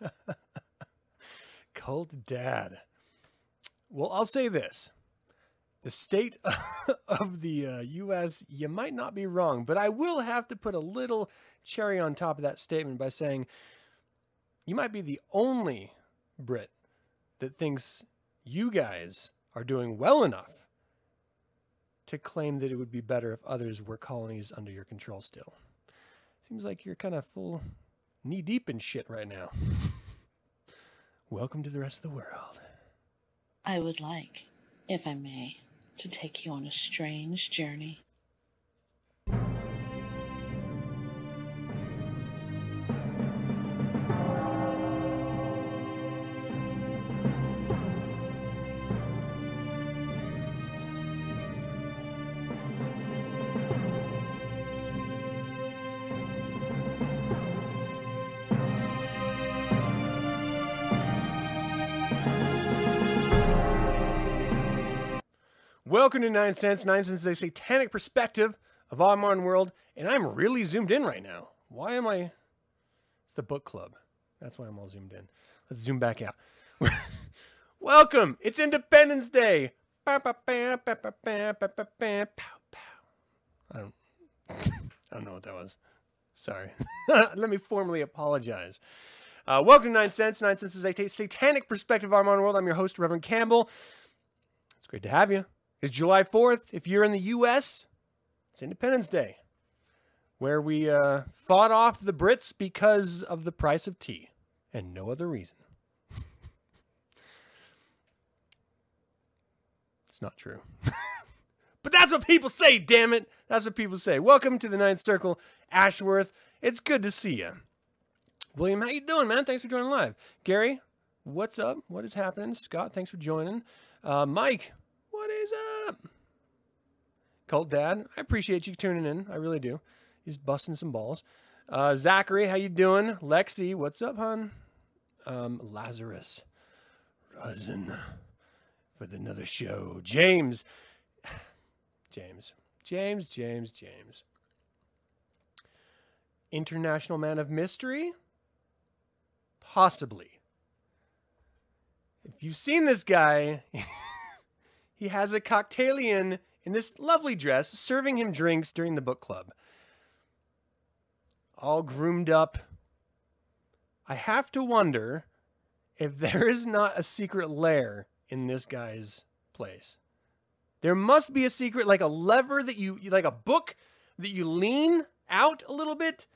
Cult dad. Well, I'll say this. The state of the uh, U.S., you might not be wrong, but I will have to put a little cherry on top of that statement by saying you might be the only Brit that thinks you guys are doing well enough to claim that it would be better if others were colonies under your control still. Seems like you're kind of full knee deep in shit right now. Welcome to the rest of the world. I would like, if I may, to take you on a strange journey. Welcome to 9sense. Nine Cents is a satanic perspective of our modern world, and I'm really zoomed in right now. Why am I? It's the book club. That's why I'm all zoomed in. Let's zoom back out. Welcome. It's Independence Day. I don't, I don't know what that was. Sorry. Let me formally apologize. Uh, welcome to 9sense. Nine Cents is a satanic perspective of our modern world. I'm your host, Reverend Campbell. It's great to have you. It's July 4th. If you're in the U.S., it's Independence Day, where we uh, fought off the Brits because of the price of tea and no other reason. it's not true. but that's what people say, damn it. That's what people say. Welcome to the Ninth Circle, Ashworth. It's good to see you. William, how you doing, man? Thanks for joining live. Gary, what's up? What is happening? Scott, thanks for joining. Uh, Mike, is? Cult Dad, I appreciate you tuning in. I really do. He's busting some balls. Uh, Zachary, how you doing? Lexi, what's up, hon? Um, Lazarus, Rosin for the another show. James, James, James, James, James. International Man of Mystery? Possibly. If you've seen this guy, he has a cocktailian in this lovely dress serving him drinks during the book club. All groomed up. I have to wonder if there is not a secret lair in this guy's place. There must be a secret, like a lever that you, like a book that you lean out a little bit,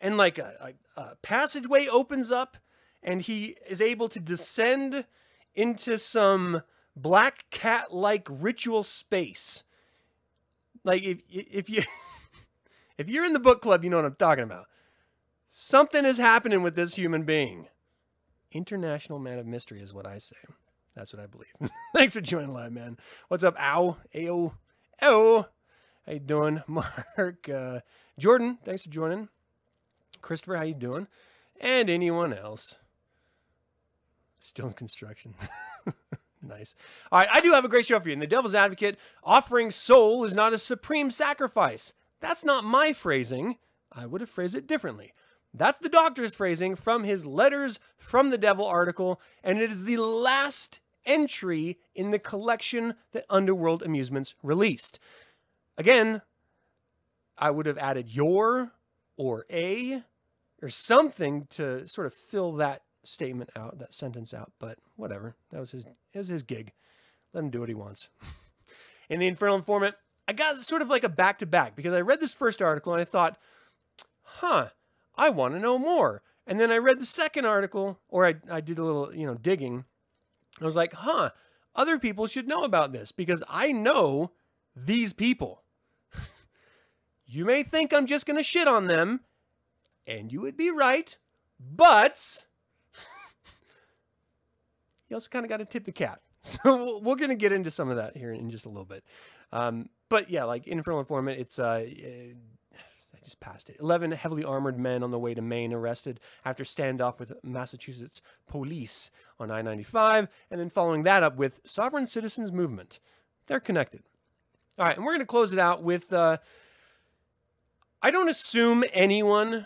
and like a, a, a passageway opens up, and he is able to descend into some black cat like ritual space. Like if if you if you're in the book club, you know what I'm talking about. Something is happening with this human being. International man of mystery is what I say. That's what I believe. Thanks for joining live, man. What's up, ow, ayo, oh. How you doing, Mark? Uh, Jordan, thanks for joining. Christopher, how you doing? And anyone else. Still in construction. Nice. All right, I do have a great show for you. In The Devil's Advocate, offering soul is not a supreme sacrifice. That's not my phrasing. I would have phrased it differently. That's the doctor's phrasing from his Letters from the Devil article, and it is the last entry in the collection that Underworld Amusements released. Again, I would have added your or a or something to sort of fill that statement out, that sentence out, but whatever. That was his it was his gig. Let him do what he wants. In the Infernal Informant, I got sort of like a back to back because I read this first article and I thought, huh, I want to know more. And then I read the second article, or I, I did a little, you know, digging. I was like, huh, other people should know about this because I know these people. you may think I'm just going to shit on them, and you would be right, but you also kind of got to tip the cat. So we're going to get into some of that here in just a little bit. Um, but yeah, like Infernal Informant, it's uh, I just passed it. Eleven heavily armored men on the way to Maine arrested after standoff with Massachusetts police on I-95, and then following that up with Sovereign Citizens Movement. They're connected. All right, and we're going to close it out with. Uh, I don't assume anyone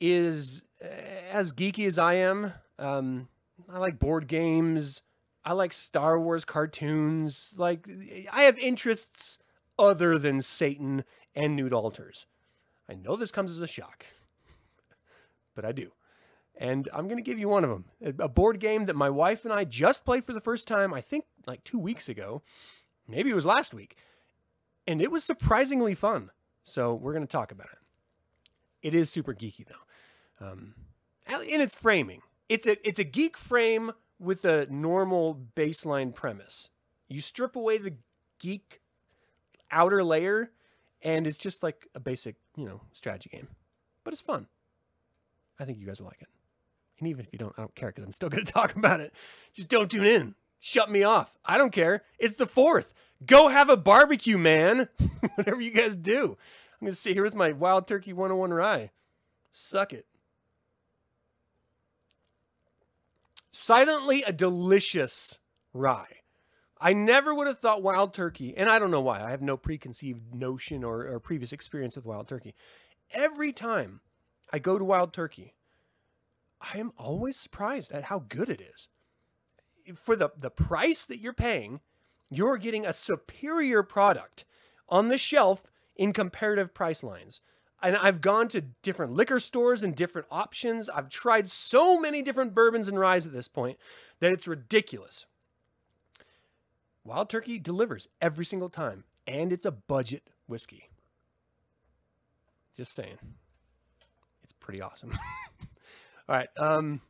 is as geeky as I am Um, I like board games. I like Star Wars cartoons. Like I have interests other than Satan and nude altars. I know this comes as a shock, but I do. And I'm going to give you one of them. A board game that my wife and I just played for the first time, I think like two weeks ago. Maybe it was last week. And it was surprisingly fun. So we're going to talk about it. It is super geeky, though. Um, in its framing, it's a, it's a geek frame with a normal baseline premise. You strip away the geek outer layer, and it's just like a basic, you know, strategy game. But it's fun. I think you guys will like it. And even if you don't, I don't care because I'm still going to talk about it. Just don't tune in. Shut me off. I don't care. It's the fourth. Go have a barbecue, man. Whatever you guys do. I'm going to sit here with my Wild Turkey 101 rye. Suck it. Silently a delicious rye. I never would have thought wild turkey, and I don't know why. I have no preconceived notion or, or previous experience with wild turkey. Every time I go to wild turkey, I am always surprised at how good it is. For the, the price that you're paying, you're getting a superior product on the shelf in comparative price lines. And I've gone to different liquor stores and different options. I've tried so many different bourbons and ryes at this point that it's ridiculous. Wild Turkey delivers every single time, and it's a budget whiskey. Just saying. It's pretty awesome. All right. Um,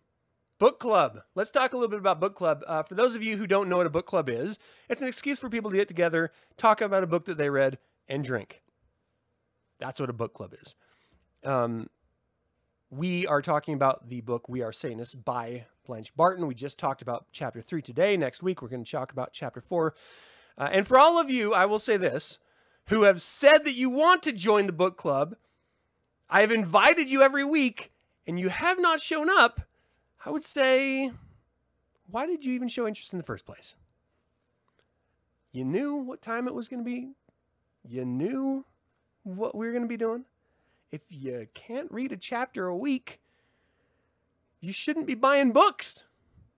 book club. Let's talk a little bit about book club. Uh, for those of you who don't know what a book club is, it's an excuse for people to get together, talk about a book that they read, and drink. That's what a book club is. Um, we are talking about the book We Are Satanists by Blanche Barton. We just talked about chapter three today. Next week, we're going to talk about chapter four. Uh, and for all of you, I will say this who have said that you want to join the book club, I have invited you every week and you have not shown up. I would say, why did you even show interest in the first place? You knew what time it was going to be, you knew what we we're going to be doing. If you can't read a chapter a week, you shouldn't be buying books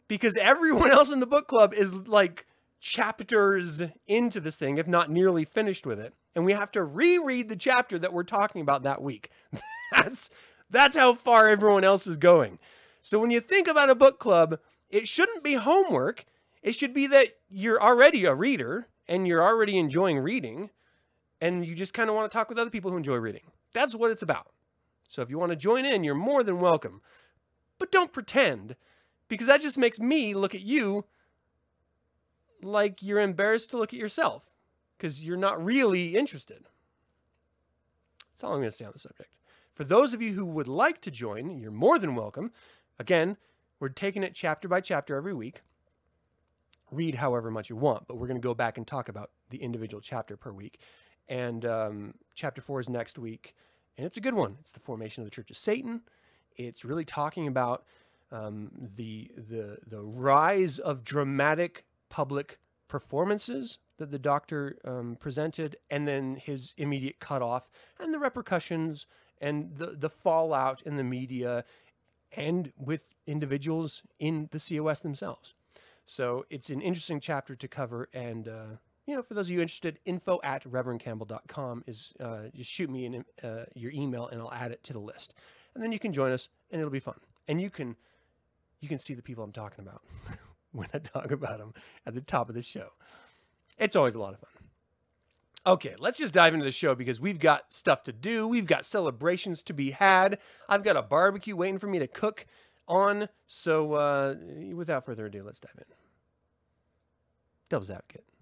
because everyone else in the book club is like chapters into this thing, if not nearly finished with it. And we have to reread the chapter that we're talking about that week. that's that's how far everyone else is going. So when you think about a book club, it shouldn't be homework. It should be that you're already a reader and you're already enjoying reading and you just kind of want to talk with other people who enjoy reading. That's what it's about. So if you want to join in, you're more than welcome. But don't pretend, because that just makes me look at you like you're embarrassed to look at yourself, because you're not really interested. That's all I'm going to say on the subject. For those of you who would like to join, you're more than welcome. Again, we're taking it chapter by chapter every week. Read however much you want, but we're going to go back and talk about the individual chapter per week. And um, chapter four is next week, and it's a good one. It's the formation of the Church of Satan. It's really talking about um, the the the rise of dramatic public performances that the doctor um, presented, and then his immediate cutoff, and the repercussions, and the the fallout in the media, and with individuals in the COS themselves. So it's an interesting chapter to cover, and uh, you know, for those of you interested, info at reverendcampbell.com is uh, just shoot me in, uh, your email and I'll add it to the list. And then you can join us and it'll be fun. And you can you can see the people I'm talking about when I talk about them at the top of the show. It's always a lot of fun. Okay, let's just dive into the show because we've got stuff to do. We've got celebrations to be had. I've got a barbecue waiting for me to cook on. So, uh, without further ado, let's dive in. Devil's Advocate.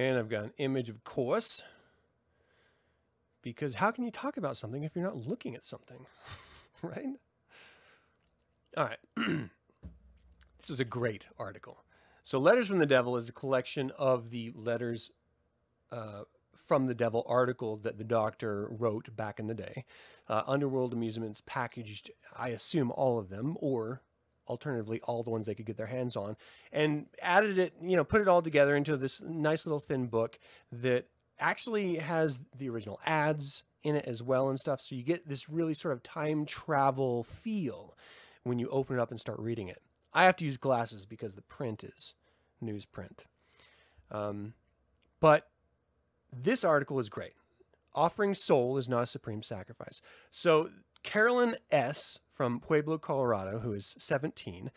And I've got an image, of course, because how can you talk about something if you're not looking at something, right? All right. this is a great article. So, Letters from the Devil is a collection of the letters uh, from the Devil article that the doctor wrote back in the day. Uh, Underworld Amusements packaged, I assume, all of them, or alternatively, all the ones they could get their hands on, and added it, you know, put it all together into this nice little thin book that actually has the original ads in it as well and stuff. So you get this really sort of time travel feel when you open it up and start reading it. I have to use glasses because the print is newsprint. Um, but this article is great. Offering soul is not a supreme sacrifice. So Carolyn S. from Pueblo, Colorado, who is 17,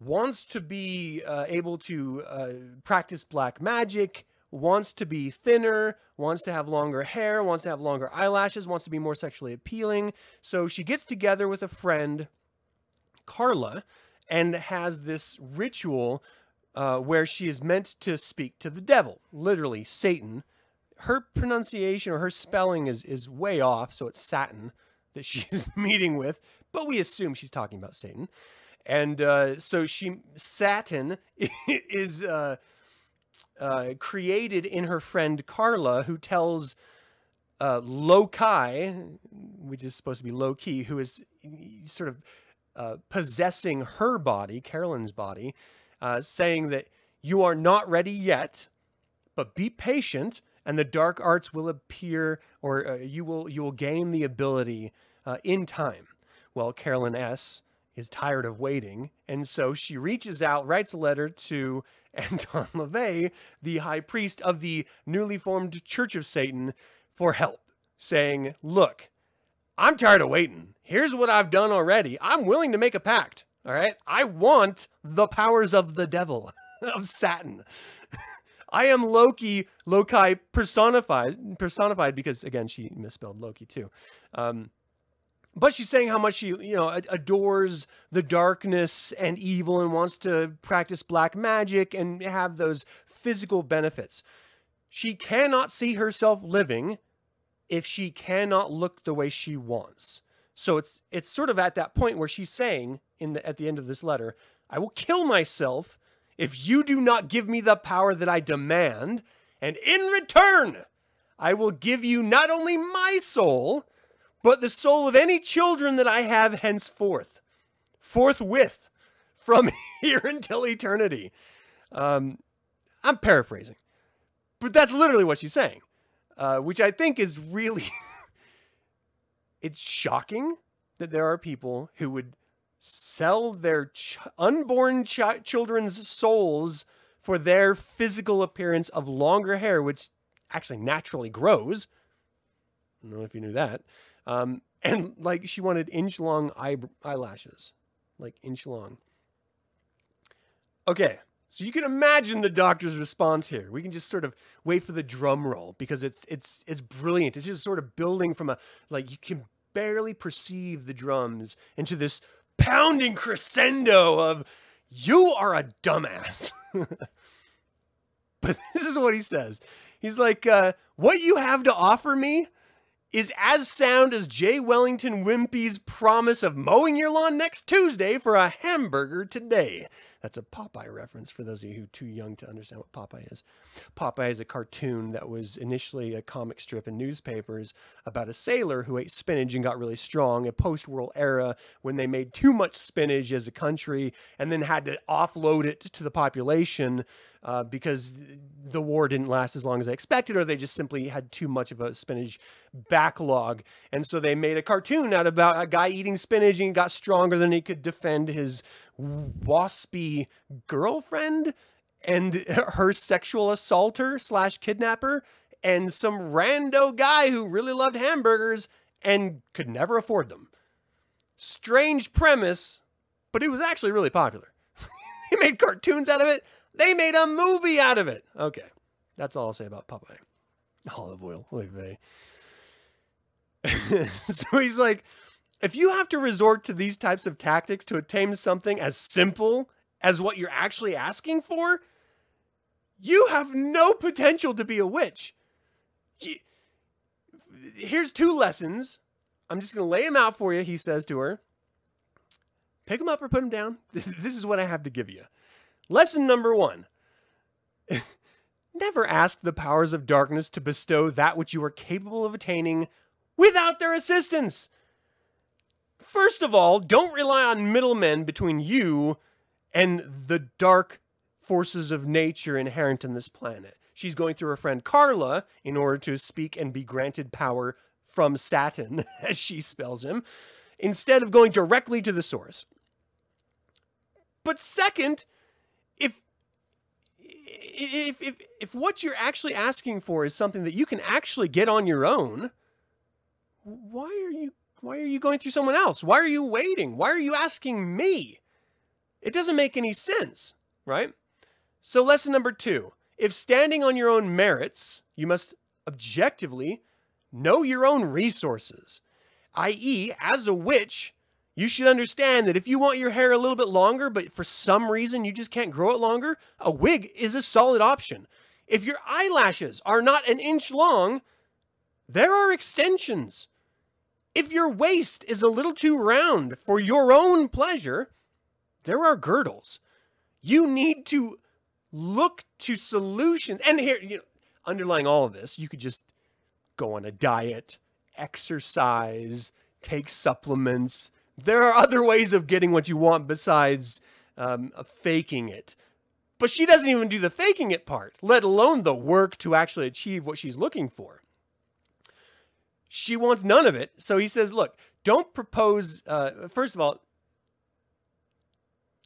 wants to be uh, able to uh, practice black magic, wants to be thinner, wants to have longer hair, wants to have longer eyelashes, wants to be more sexually appealing. So she gets together with a friend, Carla, and has this ritual uh, where she is meant to speak to the devil, literally Satan. Her pronunciation or her spelling is is way off, so it's Satan that she's meeting with, but we assume she's talking about Satan. And uh, so she Satan is uh, uh, created in her friend Carla, who tells uh, which is supposed to be Loki, who is sort of uh, possessing her body, Carolyn's body, uh, saying that you are not ready yet, but be patient, and the dark arts will appear, or uh, you will you will gain the ability uh, in time. Well, Carolyn S is tired of waiting, and so she reaches out, writes a letter to Anton LaVey, the high priest of the newly formed Church of Satan, for help, saying, "Look, I'm tired of waiting. Here's what I've done already. I'm willing to make a pact. All right. I want the powers of the devil, of Satan. I am Loki, Loki personified, personified because again she misspelled Loki too. Um, but she's saying how much she, you know, adores the darkness and evil and wants to practice black magic and have those physical benefits. She cannot see herself living if she cannot look the way she wants. So it's it's sort of at that point where she's saying in the at the end of this letter, I will kill myself if you do not give me the power that I demand, and in return, I will give you not only my soul, but the soul of any children that I have henceforth, forthwith, from here until eternity. Um, I'm paraphrasing, but that's literally what she's saying, uh, which I think is really it's shocking that there are people who would sell their ch- unborn ch- children's souls for their physical appearance of longer hair, which actually naturally grows. I don't know if you knew that. Um, and like she wanted inch long eye- eyelashes, like inch long. Okay, so you can imagine the doctor's response here. We can just sort of wait for the drum roll because it's it's it's brilliant. It's just sort of building from a like you can barely perceive the drums into this pounding crescendo of you are a dumbass. but this is what he says. He's like, uh, what you have to offer me is as sound as J. Wellington Wimpy's promise of mowing your lawn next Tuesday for a hamburger today. That's a Popeye reference for those of you who are too young to understand what Popeye is. Popeye is a cartoon that was initially a comic strip in newspapers about a sailor who ate spinach and got really strong, a post world era when they made too much spinach as a country and then had to offload it to the population uh, because the war didn't last as long as they expected, or they just simply had too much of a spinach backlog. And so they made a cartoon out about a guy eating spinach and got stronger than he could defend his waspy girlfriend and her sexual assaulter slash kidnapper and some rando guy who really loved hamburgers and could never afford them. Strange premise, but it was actually really popular. they made cartoons out of it. They made a movie out of it. Okay, that's all I'll say about Popeye. Olive Oyl, oy so he's like, if you have to resort to these types of tactics to attain something as simple as what you're actually asking for, you have no potential to be a witch. You, here's two lessons. I'm just going to lay them out for you, he says to her. Pick them up or put them down. This is what I have to give you. Lesson number one Never ask the powers of darkness to bestow that which you are capable of attaining without their assistance. First of all, don't rely on middlemen between you and the dark forces of nature inherent in this planet. She's going through her friend Carla in order to speak and be granted power from Saturn, as she spells him, instead of going directly to the source. But second, if if if if what you're actually asking for is something that you can actually get on your own, why are you why are you going through someone else? Why are you waiting? Why are you asking me? It doesn't make any sense, right? So lesson number 2, if standing on your own merits, you must objectively know your own resources. i.e., as a witch, you should understand that if you want your hair a little bit longer, but for some reason you just can't grow it longer, a wig is a solid option. If your eyelashes are not an inch long, there are extensions. If your waist is a little too round for your own pleasure, there are girdles. You need to look to solutions. And here, you know, underlying all of this, you could just go on a diet, exercise, take supplements, there are other ways of getting what you want besides um, faking it. But she doesn't even do the faking it part, let alone the work to actually achieve what she's looking for. She wants none of it. So he says, look, don't propose. Uh, first of all,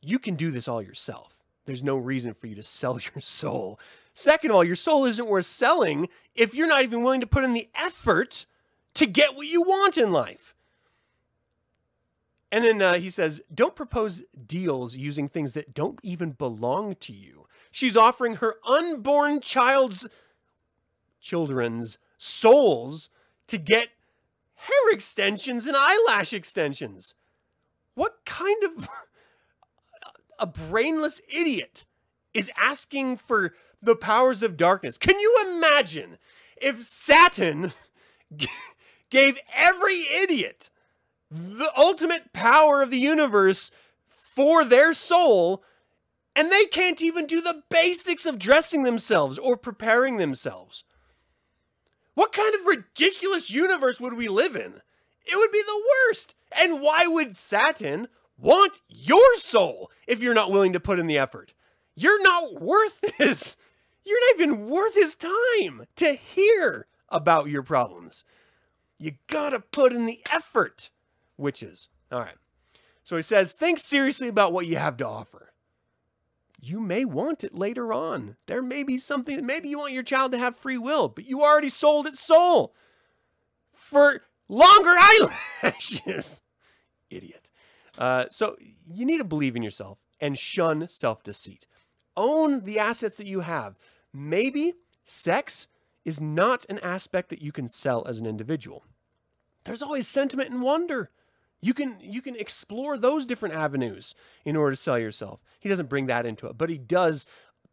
you can do this all yourself. There's no reason for you to sell your soul. Second of all, your soul isn't worth selling if you're not even willing to put in the effort to get what you want in life. And then uh, he says, don't propose deals using things that don't even belong to you. She's offering her unborn child's children's souls to get hair extensions and eyelash extensions. What kind of a brainless idiot is asking for the powers of darkness? Can you imagine if Satan gave every idiot the ultimate power of the universe for their soul, and they can't even do the basics of dressing themselves or preparing themselves. What kind of ridiculous universe would we live in? It would be the worst. And why would Satan want your soul if you're not willing to put in the effort? You're not worth this. You're not even worth his time to hear about your problems. You gotta put in the effort witches. All right. So he says, think seriously about what you have to offer. You may want it later on. There may be something, maybe you want your child to have free will, but you already sold its soul for longer eyelashes. Idiot. Uh, so you need to believe in yourself and shun self deceit. Own the assets that you have. Maybe sex is not an aspect that you can sell as an individual. There's always sentiment and wonder. You can you can explore those different avenues in order to sell yourself. He doesn't bring that into it, but he does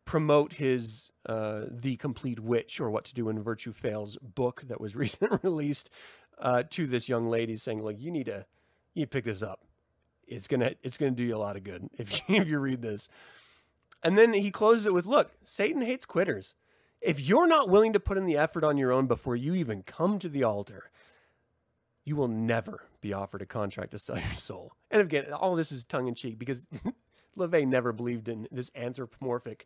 promote his uh, the complete witch or what to do when virtue fails book that was recently released uh, to this young lady, saying like you need to you pick this up. It's gonna it's gonna do you a lot of good if you, if you read this. And then he closes it with, "Look, Satan hates quitters. If you're not willing to put in the effort on your own before you even come to the altar, you will never be offered a contract to sell your soul. And again, all this is tongue in cheek because LaVey never believed in this anthropomorphic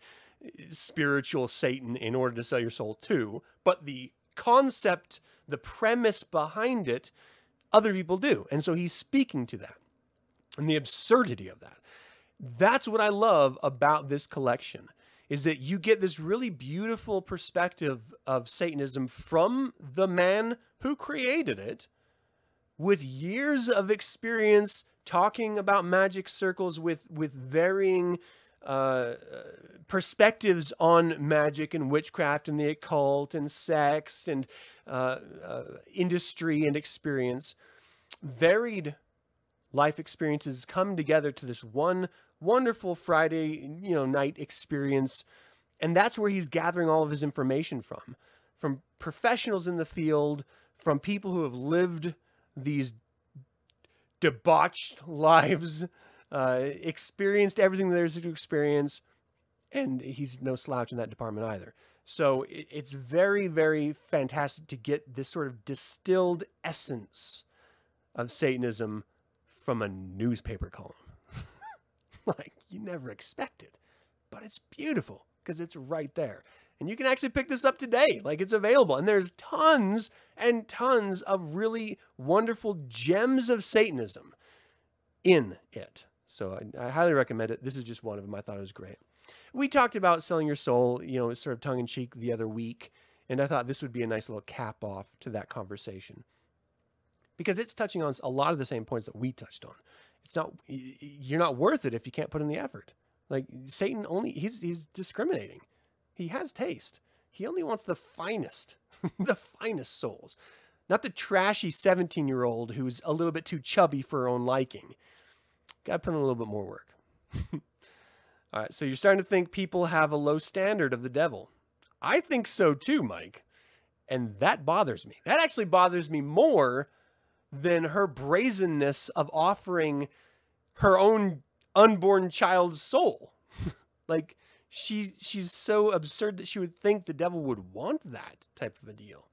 spiritual Satan in order to sell your soul too. But the concept, the premise behind it, other people do. And so he's speaking to that and the absurdity of that. That's what I love about this collection is that you get this really beautiful perspective of Satanism from the man who created it with years of experience talking about magic circles with with varying uh, perspectives on magic and witchcraft and the occult and sex and uh, uh, industry and experience, varied life experiences come together to this one wonderful Friday, you know, night experience, and that's where he's gathering all of his information from, from professionals in the field, from people who have lived these debauched lives uh, experienced everything there is to experience, and he's no slouch in that department either. So it, it's very, very fantastic to get this sort of distilled essence of Satanism from a newspaper column. like you never expect it, but it's beautiful because it's right there. And you can actually pick this up today. Like it's available. And there's tons and tons of really wonderful gems of Satanism in it. So I, I, highly recommend it. This is just one of them. I thought it was great. We talked about selling your soul, you know, sort of tongue in cheek the other week. And I thought this would be a nice little cap off to that conversation because it's touching on a lot of the same points that we touched on. It's not, you're not worth it if you can't put in the effort. Like Satan only, he's, he's discriminating. He has taste. He only wants the finest, the finest souls, not the trashy 17 year old who's a little bit too chubby for her own liking. Got to put in a little bit more work. All right, so you're starting to think people have a low standard of the devil. I think so too, Mike. And that bothers me. That actually bothers me more than her brazenness of offering her own unborn child's soul. like, she she's so absurd that she would think the devil would want that type of a deal.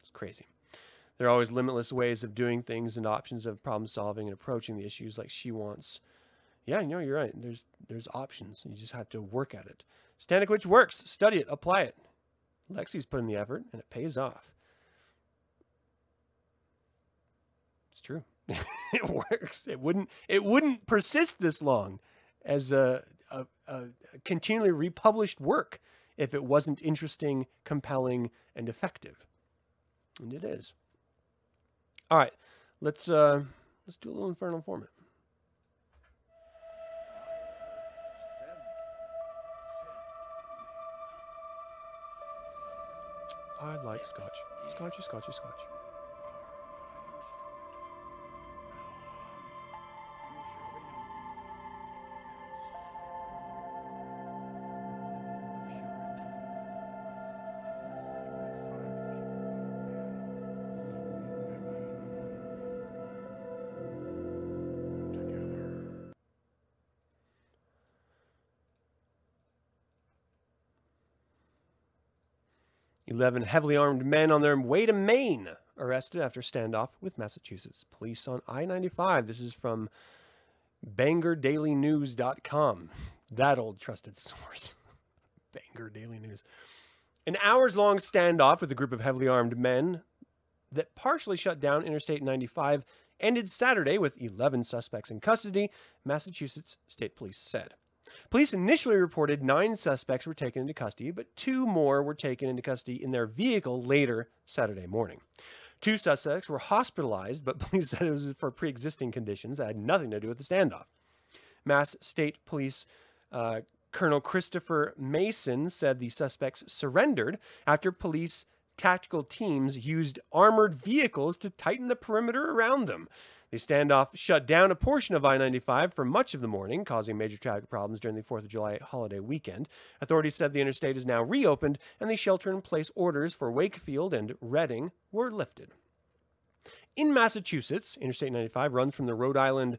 It's crazy. There are always limitless ways of doing things and options of problem solving and approaching the issues like she wants. Yeah, know, you're right. There's there's options. You just have to work at it. Satanic Witch works. Study it. Apply it. Lexi's put in the effort, and it pays off. It's true. it works. It wouldn't. It wouldn't persist this long as a a, a continually republished work if it wasn't interesting, compelling, and effective. And it is. All right, let's uh, let's do a little infernal informant. I like scotch. Scotchy, scotchy, scotch. 11 heavily armed men on their way to Maine arrested after standoff with Massachusetts police on I 95. This is from BangorDailyNews.com. That old trusted source. Bangor Daily News. An hours long standoff with a group of heavily armed men that partially shut down Interstate 95 ended Saturday with 11 suspects in custody, Massachusetts State Police said. Police initially reported nine suspects were taken into custody, but two more were taken into custody in their vehicle later Saturday morning. Two suspects were hospitalized, but police said it was for pre existing conditions that had nothing to do with the standoff. Mass State Police uh, Colonel Christopher Mason said the suspects surrendered after police tactical teams used armored vehicles to tighten the perimeter around them. The standoff shut down a portion of I 95 for much of the morning, causing major traffic problems during the 4th of July holiday weekend. Authorities said the interstate is now reopened and the shelter in place orders for Wakefield and Reading were lifted. In Massachusetts, Interstate 95 runs from the Rhode Island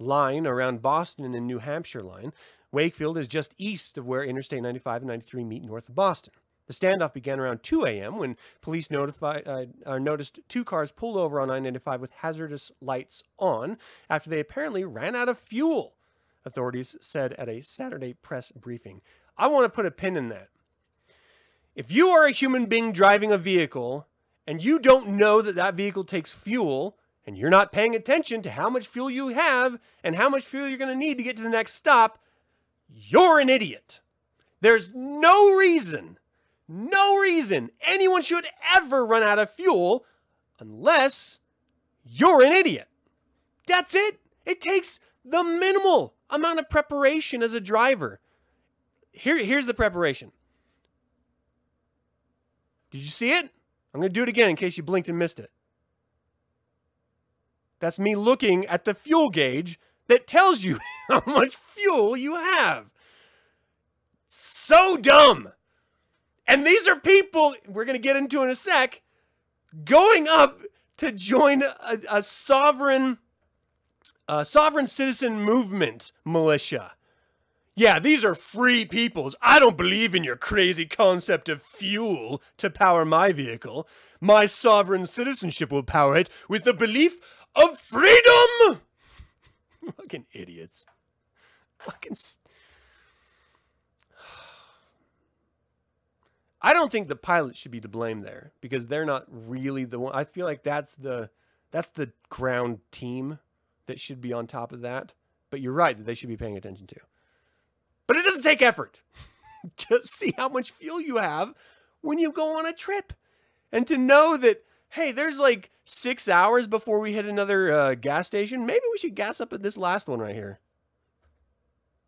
line around Boston and New Hampshire line. Wakefield is just east of where Interstate 95 and 93 meet north of Boston. The standoff began around 2 a.m. when police notified, uh, uh, noticed two cars pulled over on I-95 with hazardous lights on after they apparently ran out of fuel, authorities said at a Saturday press briefing. I want to put a pin in that. If you are a human being driving a vehicle and you don't know that that vehicle takes fuel and you're not paying attention to how much fuel you have and how much fuel you're going to need to get to the next stop, you're an idiot. There's no reason no reason anyone should ever run out of fuel unless you're an idiot. That's it. It takes the minimal amount of preparation as a driver. Here, here's the preparation. Did you see it? I'm going to do it again in case you blinked and missed it. That's me looking at the fuel gauge that tells you how much fuel you have. So dumb. And these are people we're going to get into in a sec going up to join a, a sovereign Uh, sovereign citizen movement militia. Yeah, these are free peoples. I don't believe in your crazy concept of fuel to power my vehicle. My sovereign citizenship will power it with the belief of freedom. Fucking idiots. Fucking. I don't think the pilots should be to blame there because they're not really the one. I feel like that's the that's the ground team that should be on top of that. But you're right that they should be paying attention to. But it doesn't take effort to see how much fuel you have when you go on a trip and to know that hey, there's like six hours before we hit another uh, gas station. Maybe we should gas up at this last one right here.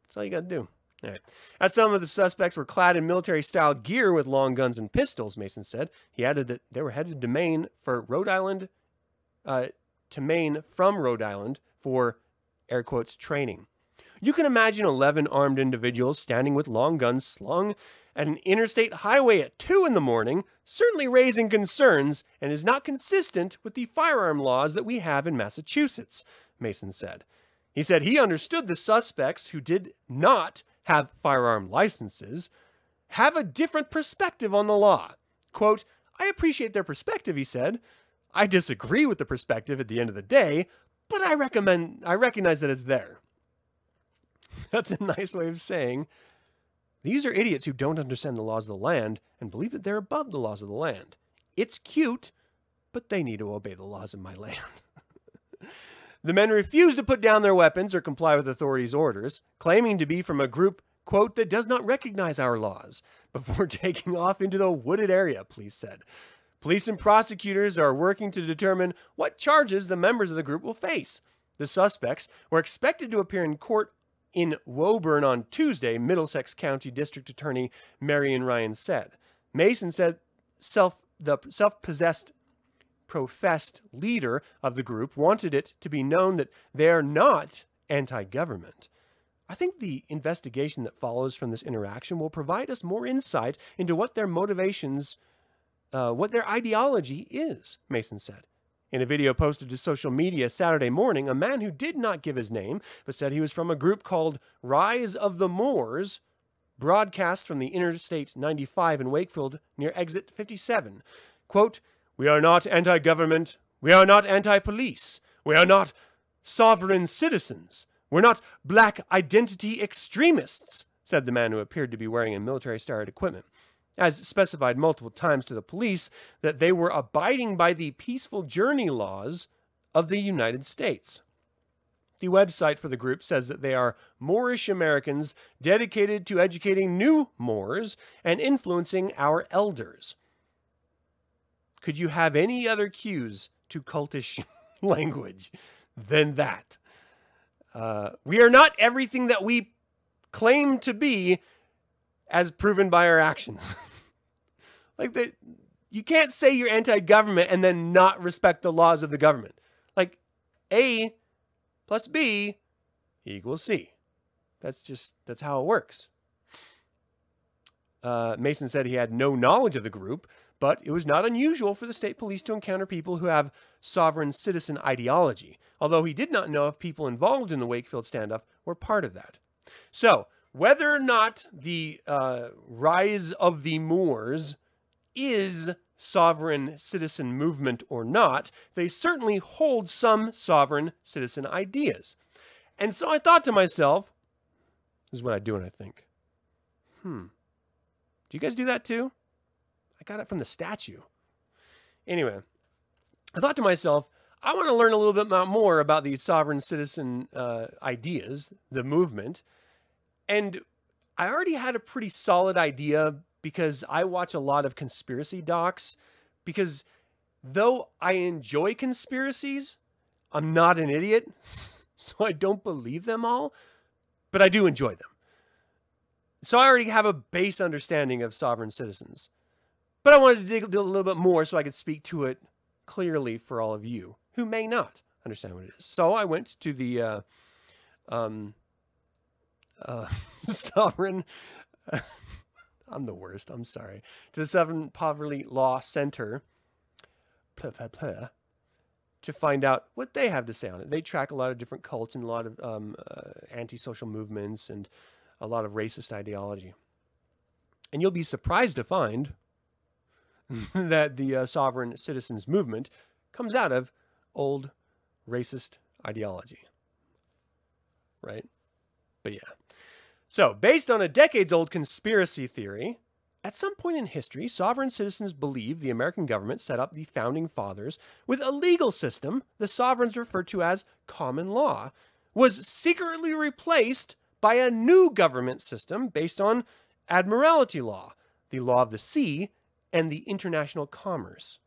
That's all you got to do. All right. As some of the suspects were clad in military style gear with long guns and pistols, Mason said. He added that they were headed to Maine for Rhode Island, uh, to Maine from Rhode Island for air quotes training. You can imagine 11 armed individuals standing with long guns slung at an interstate highway at 2 in the morning, certainly raising concerns and is not consistent with the firearm laws that we have in Massachusetts, Mason said. He said he understood the suspects who did not have firearm licenses have a different perspective on the law. Quote, I appreciate their perspective, he said. I disagree with the perspective at the end of the day, but I recommend I recognize that it's there. That's a nice way of saying these are idiots who don't understand the laws of the land and believe that they're above the laws of the land. It's cute, but they need to obey the laws of my land. The men refuse to put down their weapons or comply with authorities' orders, claiming to be from a group, quote, that does not recognize our laws, before taking off into the wooded area, police said. Police and prosecutors are working to determine what charges the members of the group will face. The suspects were expected to appear in court in Woburn on Tuesday, Middlesex County District Attorney Marian Ryan said. Mason said self the self-possessed professed leader of the group wanted it to be known that they are not anti-government. I think the investigation that follows from this interaction will provide us more insight into what their motivations, uh, what their ideology is, Mason said. In a video posted to social media Saturday morning, a man who did not give his name, but said he was from a group called Rise of the Moors, broadcast from the Interstate 95 in Wakefield near exit 57. Quote, We are not anti government. We are not anti police. We are not sovereign citizens. We're not black identity extremists, said the man who appeared to be wearing a military style equipment as specified multiple times to the police, that they were abiding by the peaceful journey laws of the United States. The website for the group says that they are Moorish Americans dedicated to educating new Moors and influencing our elders. Could you have any other cues to cultish language than that? Uh, we are not everything that we claim to be as proven by our actions. like that you can't say you're anti-government and then not respect the laws of the government. Like A plus B equals C. That's just that's how it works. Uh, Mason said he had no knowledge of the group, but it was not unusual for the state police to encounter people who have sovereign citizen ideology, although he did not know if people involved in the Wakefield standoff were part of that. So, whether or not the uh, rise of the Moors is sovereign citizen movement or not, they certainly hold some sovereign citizen ideas. And so I thought to myself, this is what I do when I think, hmm, do you guys do that too? I got it from the statue. Anyway, I thought to myself, I want to learn a little bit more about these sovereign citizen uh, ideas, the movement. And I already had a pretty solid idea because I watch a lot of conspiracy docs. Because though I enjoy conspiracies, I'm not an idiot. So I don't believe them all, but I do enjoy them. So I already have a base understanding of sovereign citizens. But I wanted to dig a little bit more so I could speak to it clearly for all of you who may not understand what it is. So I went to the uh, um, uh, sovereign. I'm the worst. I'm sorry. To the Southern Poverty Law Center to find out what they have to say on it. They track a lot of different cults and a lot of um, uh, anti-social movements and a lot of racist ideology. And you'll be surprised to find that the uh, sovereign citizens movement comes out of old racist ideology. Right? But yeah. So, based on a decades old conspiracy theory, at some point in history, sovereign citizens believed the American government set up the founding fathers with a legal system the sovereigns referred to as common law, was secretly replaced by a new government system based on admiralty law, the law of the sea, and the international commerce.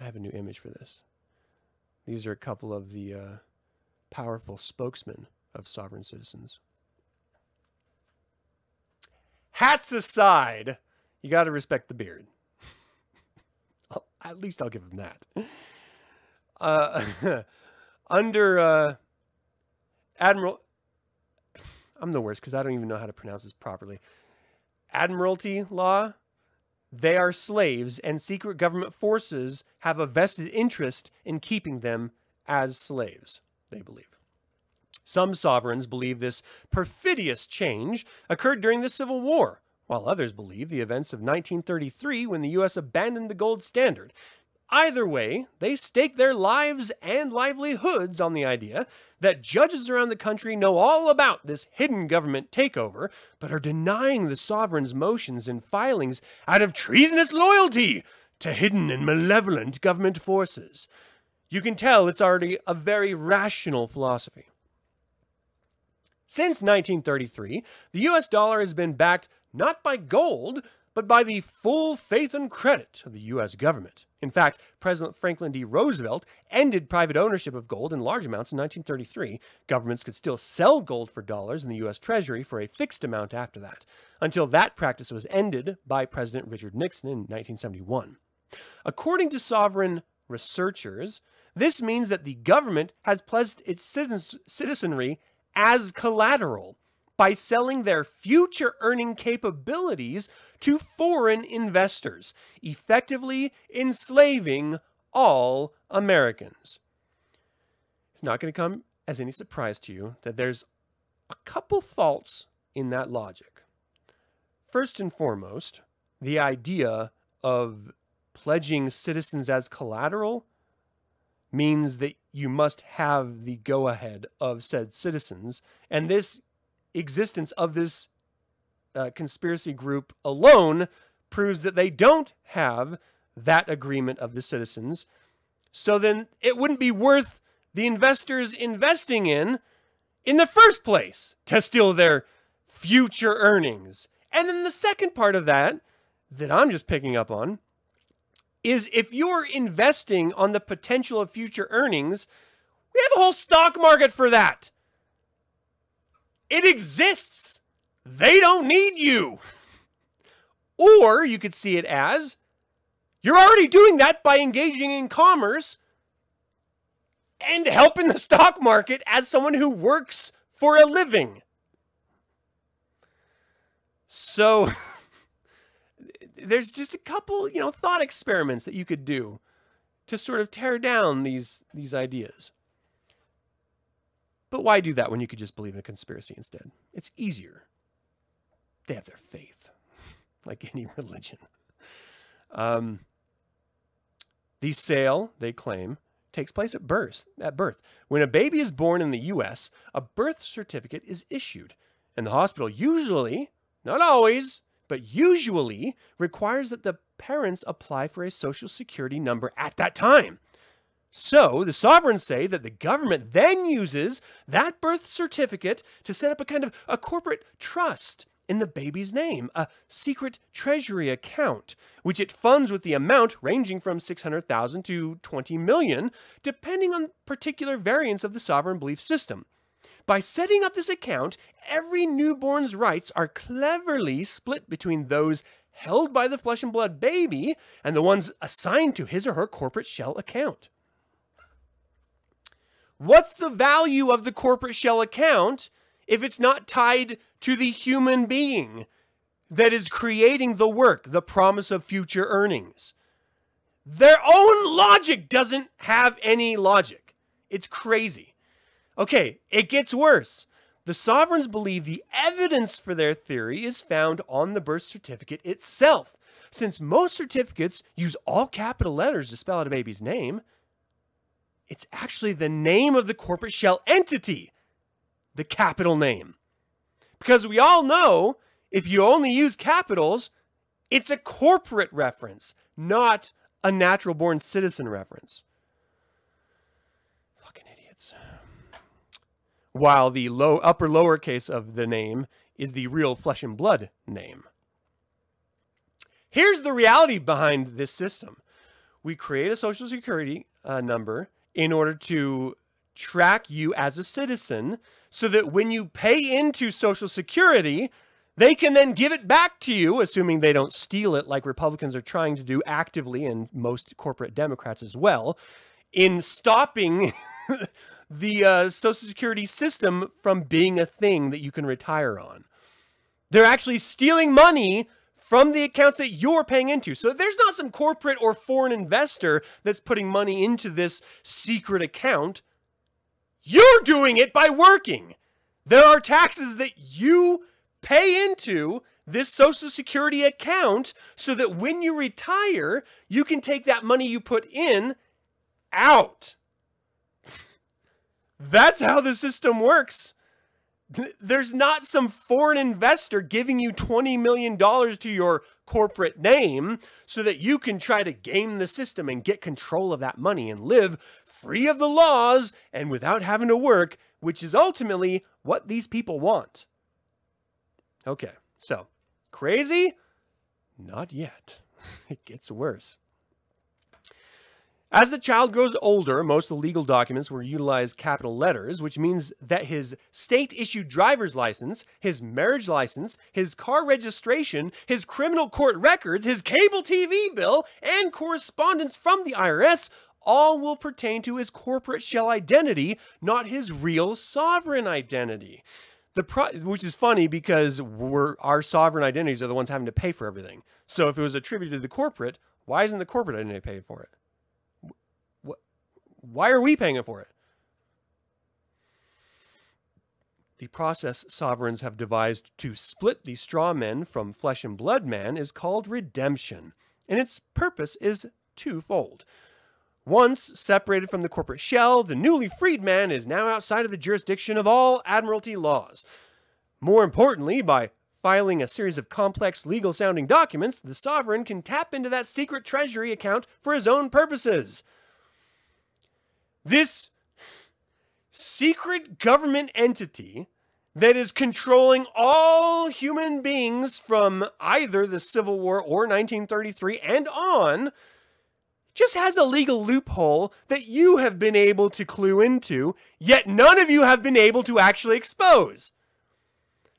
I have a new image for this. These are a couple of the uh, powerful spokesmen of sovereign citizens hats aside, you got to respect the beard. At least I'll give him that. Uh, under uh, Admiral, I'm the worst because I don't even know how to pronounce this properly. Admiralty law, they are slaves, and secret government forces have a vested interest in keeping them as slaves, they believe. Some sovereigns believe this perfidious change occurred during the Civil War, while others believe the events of 1933 when the U.S. abandoned the gold standard. Either way, they stake their lives and livelihoods on the idea that judges around the country know all about this hidden government takeover, but are denying the sovereign's motions and filings out of treasonous loyalty to hidden and malevolent government forces. You can tell it's already a very rational philosophy. Since 1933, the US dollar has been backed not by gold, but by the full faith and credit of the US government. In fact, President Franklin D. Roosevelt ended private ownership of gold in large amounts in 1933. Governments could still sell gold for dollars in the US Treasury for a fixed amount after that, until that practice was ended by President Richard Nixon in 1971. According to sovereign researchers, this means that the government has pledged its citizenry as collateral by selling their future earning capabilities to foreign investors, effectively enslaving all Americans. It's not going to come as any surprise to you that there's a couple faults in that logic. First and foremost, the idea of pledging citizens as collateral means that you must have the go ahead of said citizens. And this existence of this uh, conspiracy group alone proves that they don't have that agreement of the citizens. So then it wouldn't be worth the investors investing in in the first place to steal their future earnings. And then the second part of that, that I'm just picking up on, is if you're investing on the potential of future earnings, we have a whole stock market for that. It exists. They don't need you. Or you could see it as you're already doing that by engaging in commerce and helping the stock market as someone who works for a living. So there's just a couple, you know, thought experiments that you could do to sort of tear down these these ideas. But why do that when you could just believe in a conspiracy instead? It's easier. They have their faith, like any religion. Um, the sale, they claim, takes place at birth. At birth, when a baby is born in the U.S., a birth certificate is issued, and the hospital usually, not always, but usually requires that the parents apply for a social security number at that time. So the sovereigns say that the government then uses that birth certificate to set up a kind of a corporate trust in the baby's name, a secret treasury account, which it funds with the amount ranging from 600,000 to 20 million, depending on particular variants of the sovereign belief system. By setting up this account, every newborn's rights are cleverly split between those held by the flesh and blood baby and the ones assigned to his or her corporate shell account. What's the value of the corporate shell account if it's not tied to the human being that is creating the work, the promise of future earnings? Their own logic doesn't have any logic. It's crazy. Okay, it gets worse. The sovereigns believe the evidence for their theory is found on the birth certificate itself. Since most certificates use all capital letters to spell out a baby's name, it's actually the name of the corporate shell entity, the capital name. Because we all know if you only use capitals, it's a corporate reference, not a natural born citizen reference. Fucking idiots. While the low upper lowercase of the name is the real flesh and blood name. Here's the reality behind this system. We create a social security uh, number in order to track you as a citizen so that when you pay into social security, they can then give it back to you, assuming they don't steal it like Republicans are trying to do actively, and most corporate Democrats as well, in stopping the uh, Social Security system from being a thing that you can retire on. They're actually stealing money from the accounts that you're paying into. So there's not some corporate or foreign investor that's putting money into this secret account. You're doing it by working. There are taxes that you pay into this Social Security account so that when you retire, you can take that money you put in out. That's how the system works. There's not some foreign investor giving you $20 million to your corporate name so that you can try to game the system and get control of that money and live free of the laws and without having to work, which is ultimately what these people want. Okay, so crazy? Not yet. it gets worse. As the child grows older, most of the legal documents will utilize capital letters, which means that his state issued driver's license, his marriage license, his car registration, his criminal court records, his cable TV bill, and correspondence from the IRS all will pertain to his corporate shell identity, not his real sovereign identity. Pro- which is funny because our sovereign identities are the ones having to pay for everything. So if it was attributed to the corporate, why isn't the corporate identity paying for it? Why are we paying for it? The process sovereigns have devised to split the straw men from flesh and blood man is called redemption, and its purpose is twofold. Once separated from the corporate shell, the newly freed man is now outside of the jurisdiction of all admiralty laws. More importantly, by filing a series of complex legal sounding documents, the sovereign can tap into that secret treasury account for his own purposes. This secret government entity that is controlling all human beings from either the Civil War or 1933 and on just has a legal loophole that you have been able to clue into, yet none of you have been able to actually expose.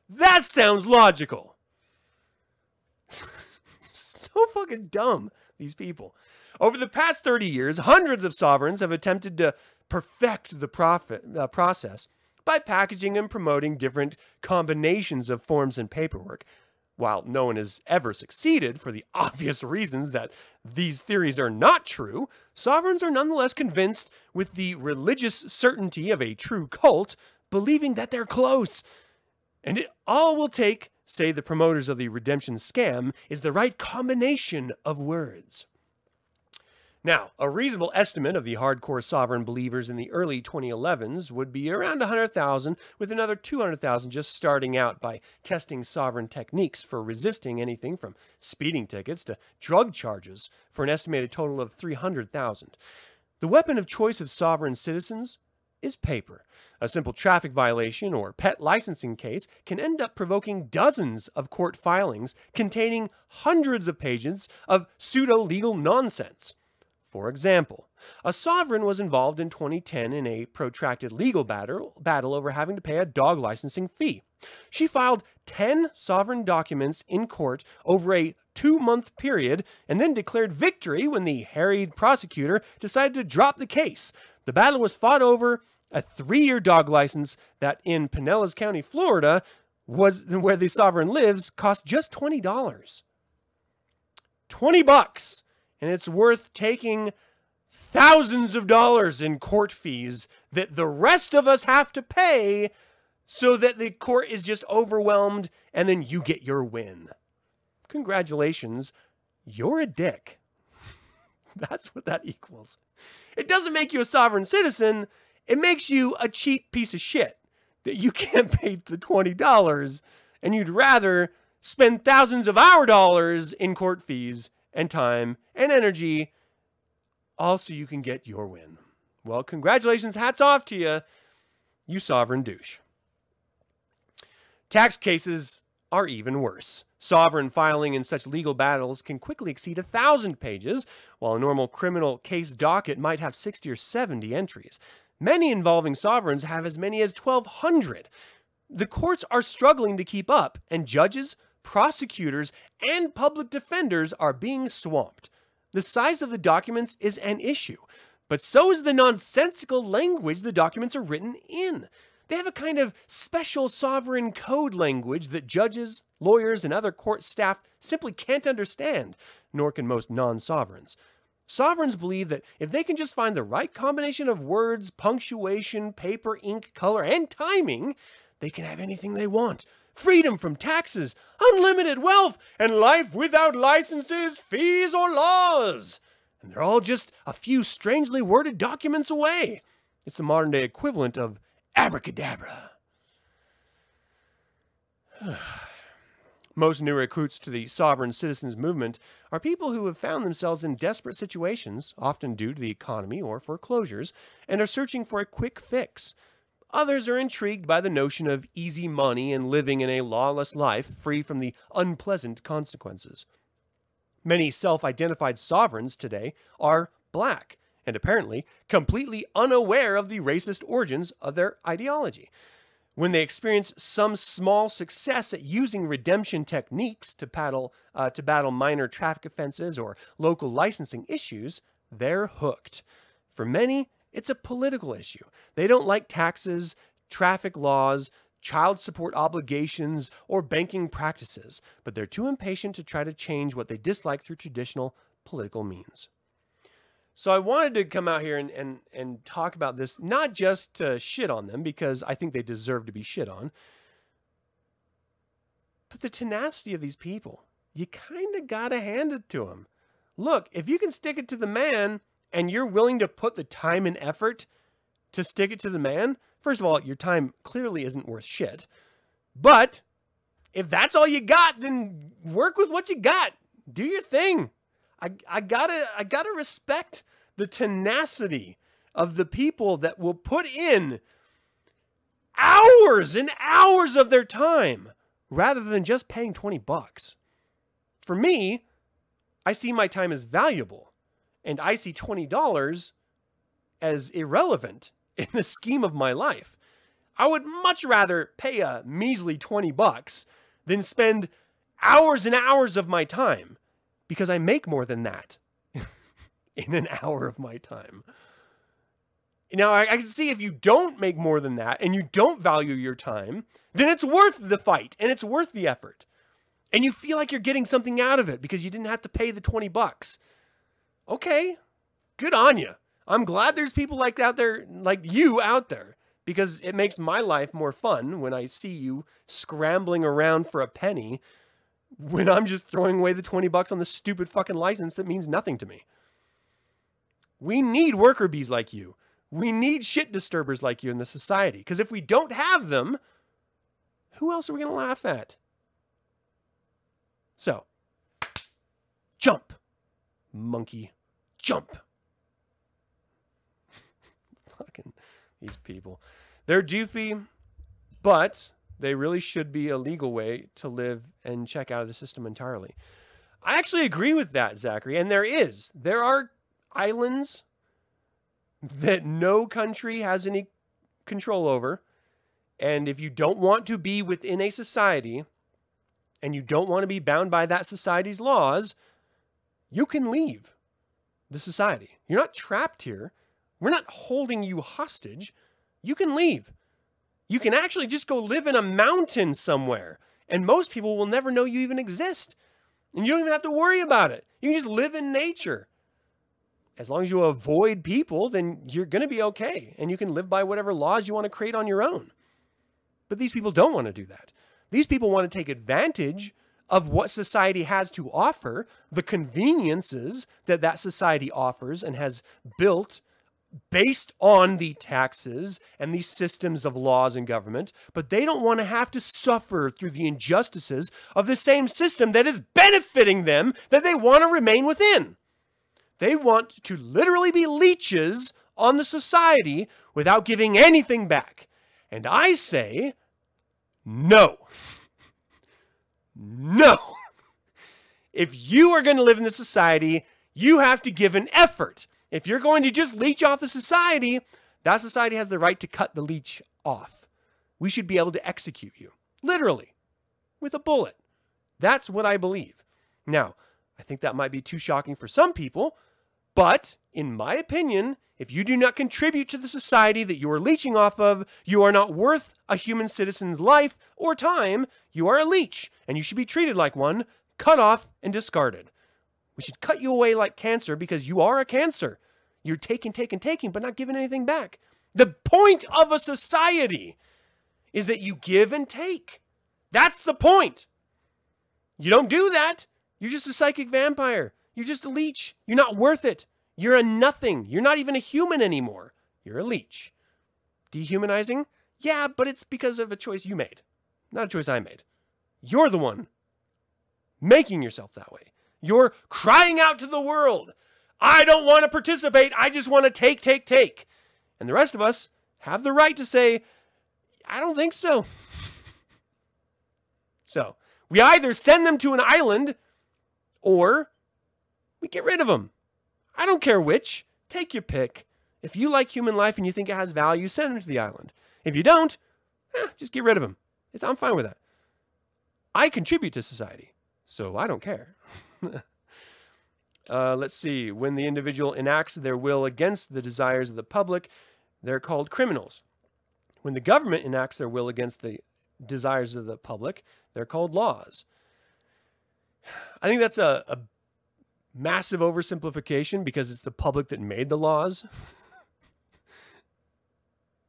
That sounds logical. so fucking dumb, these people. Over the past 30 years, hundreds of sovereigns have attempted to perfect the profit, uh, process by packaging and promoting different combinations of forms and paperwork. While no one has ever succeeded for the obvious reasons that these theories are not true, sovereigns are nonetheless convinced with the religious certainty of a true cult, believing that they're close. And it all will take, say the promoters of the redemption scam, is the right combination of words. Now, a reasonable estimate of the hardcore sovereign believers in the early 2011s would be around 100,000, with another 200,000 just starting out by testing sovereign techniques for resisting anything from speeding tickets to drug charges, for an estimated total of 300,000. The weapon of choice of sovereign citizens is paper. A simple traffic violation or pet licensing case can end up provoking dozens of court filings containing hundreds of pages of pseudo legal nonsense. For example, a sovereign was involved in 2010 in a protracted legal battle, over having to pay a dog licensing fee. She filed 10 sovereign documents in court over a two month period and then declared victory when the harried prosecutor decided to drop the case. The battle was fought over a three year dog license that in Pinellas County, Florida, was where the sovereign lives, cost just $20. 20 bucks and it's worth taking thousands of dollars in court fees that the rest of us have to pay so that the court is just overwhelmed and then you get your win. Congratulations, you're a dick. That's what that equals. It doesn't make you a sovereign citizen, it makes you a cheap piece of shit that you can't pay the $20 and you'd rather spend thousands of our dollars in court fees and time and energy all so you can get your win. Well, congratulations, hats off to you, you sovereign douche. Tax cases are even worse. Sovereign filing in such legal battles can quickly exceed a thousand pages, while a normal criminal case docket might have 60 or 70 entries. Many involving sovereigns have as many as 1,200. The courts are struggling to keep up, and judges, prosecutors, and public defenders are being swamped. The size of the documents is an issue, but so is the nonsensical language the documents are written in. They have a kind of special sovereign code language that judges, lawyers, and other court staff simply can't understand, nor can most non sovereigns. Sovereigns believe that if they can just find the right combination of words, punctuation, paper, ink, color, and timing, they can have anything they want. Freedom from taxes, unlimited wealth, and life without licenses, fees, or laws. And they're all just a few strangely worded documents away. It's the modern day equivalent of abracadabra. Most new recruits to the sovereign citizens movement are people who have found themselves in desperate situations, often due to the economy or foreclosures, and are searching for a quick fix. Others are intrigued by the notion of easy money and living in a lawless life free from the unpleasant consequences. Many self identified sovereigns today are black and apparently completely unaware of the racist origins of their ideology. When they experience some small success at using redemption techniques to battle, uh, to battle minor traffic offenses or local licensing issues, they're hooked. For many, it's a political issue. They don't like taxes, traffic laws, child support obligations, or banking practices, but they're too impatient to try to change what they dislike through traditional political means. So I wanted to come out here and, and, and talk about this, not just to shit on them, because I think they deserve to be shit on, but the tenacity of these people. You kind of got to hand it to them. Look, if you can stick it to the man and you're willing to put the time and effort to stick it to the man, first of all, your time clearly isn't worth shit. But if that's all you got, then work with what you got. Do your thing. I, I gotta I gotta respect the tenacity of the people that will put in hours and hours of their time rather than just paying 20 bucks. For me, I see my time as valuable and I see $20 as irrelevant in the scheme of my life. I would much rather pay a measly 20 bucks than spend hours and hours of my time because I make more than that in an hour of my time. Now, I, can see if you don't make more than that and you don't value your time, then it's worth the fight and it's worth the effort. And you feel like you're getting something out of it because you didn't have to pay the 20 bucks. Okay, good on you. I'm glad there's people like out there, like you out there, because it makes my life more fun when I see you scrambling around for a penny when I'm just throwing away the 20 bucks on the stupid fucking license that means nothing to me. We need worker bees like you. We need shit disturbers like you in the society. Because if we don't have them, who else are we going to laugh at? So, jump, monkey, jump. Fucking these people. They're doofy, but they really should be a legal way to live and check out of the system entirely. I actually agree with that, Zachary. And there is. There are islands that no country has any control over. And if you don't want to be within a society and you don't want to be bound by that society's laws, you can leave the society. You're not trapped here. We're not holding you hostage. You can leave. You can actually just go live in a mountain somewhere, and most people will never know you even exist. And you don't even have to worry about it. You can just live in nature. as long as you avoid people, then you're going to be okay and you can live by whatever laws you want to create on your own. But these people don't want to do that. These people want to take advantage of what society has to offer, the conveniences that that society offers and has built based on the taxes and these systems of laws and government, but they don't want to have to suffer through the injustices of the same system that is benefiting them that they want to remain within. They want to literally be leeches on the society without giving anything back. And I say, no. No. If you are going to live in this society, you have to give an effort. If you're going to just leech off the society, that society has the right to cut the leech off. We should be able to execute you, literally, with a bullet. That's what I believe. Now, I think that might be too shocking for some people, but in my opinion, if you do not contribute to the society that you are leeching off of, you are not worth a human citizen's life or time. You are a leech, and you should be treated like one, cut off and discarded. We should cut you away like cancer because you are a cancer. You're taking, taking, taking, but not giving anything back. The point of a society is that you give and take. That's the point. You don't do that. You're just a psychic vampire. You're just a leech. You're not worth it. You're a nothing. You're not even a human anymore. You're a leech. Dehumanizing? Yeah, but it's because of a choice you made, not a choice I made. You're the one making yourself that way. You're crying out to the world. I don't want to participate. I just want to take, take, take. And the rest of us have the right to say, I don't think so. So we either send them to an island or get rid of them. I don't care which. Take your pick. If you like human life and you think it has value, send them to the island. If you don't, eh, just get rid of them. It's, I'm fine with that. I contribute to society, so I don't care. uh, let's see. When the individual enacts their will against the desires of the public, they're called criminals. When the government enacts their will against the desires of the public, they're called laws. I think that's a, a massive oversimplification because it's the public that made the laws.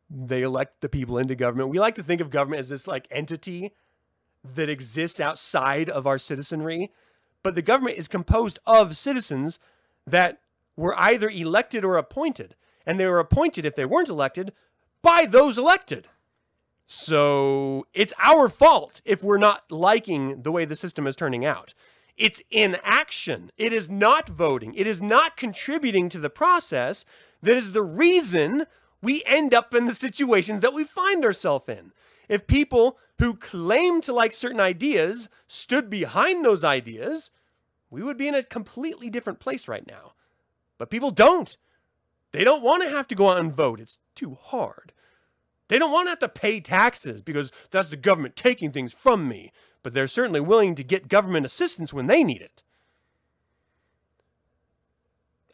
they elect the people into government. We like to think of government as this like entity that exists outside of our citizenry, but the government is composed of citizens that were either elected or appointed, and they were appointed if they weren't elected by those elected. So it's our fault if we're not liking the way the system is turning out. It's inaction. It is not voting. It is not contributing to the process that is the reason we end up in the situations that we find ourselves in. If people who claim to like certain ideas stood behind those ideas, we would be in a completely different place right now. But people don't. They don't want to have to go out and vote. It's too hard. They don't want to have to pay taxes because that's the government taking things from me but they're certainly willing to get government assistance when they need it.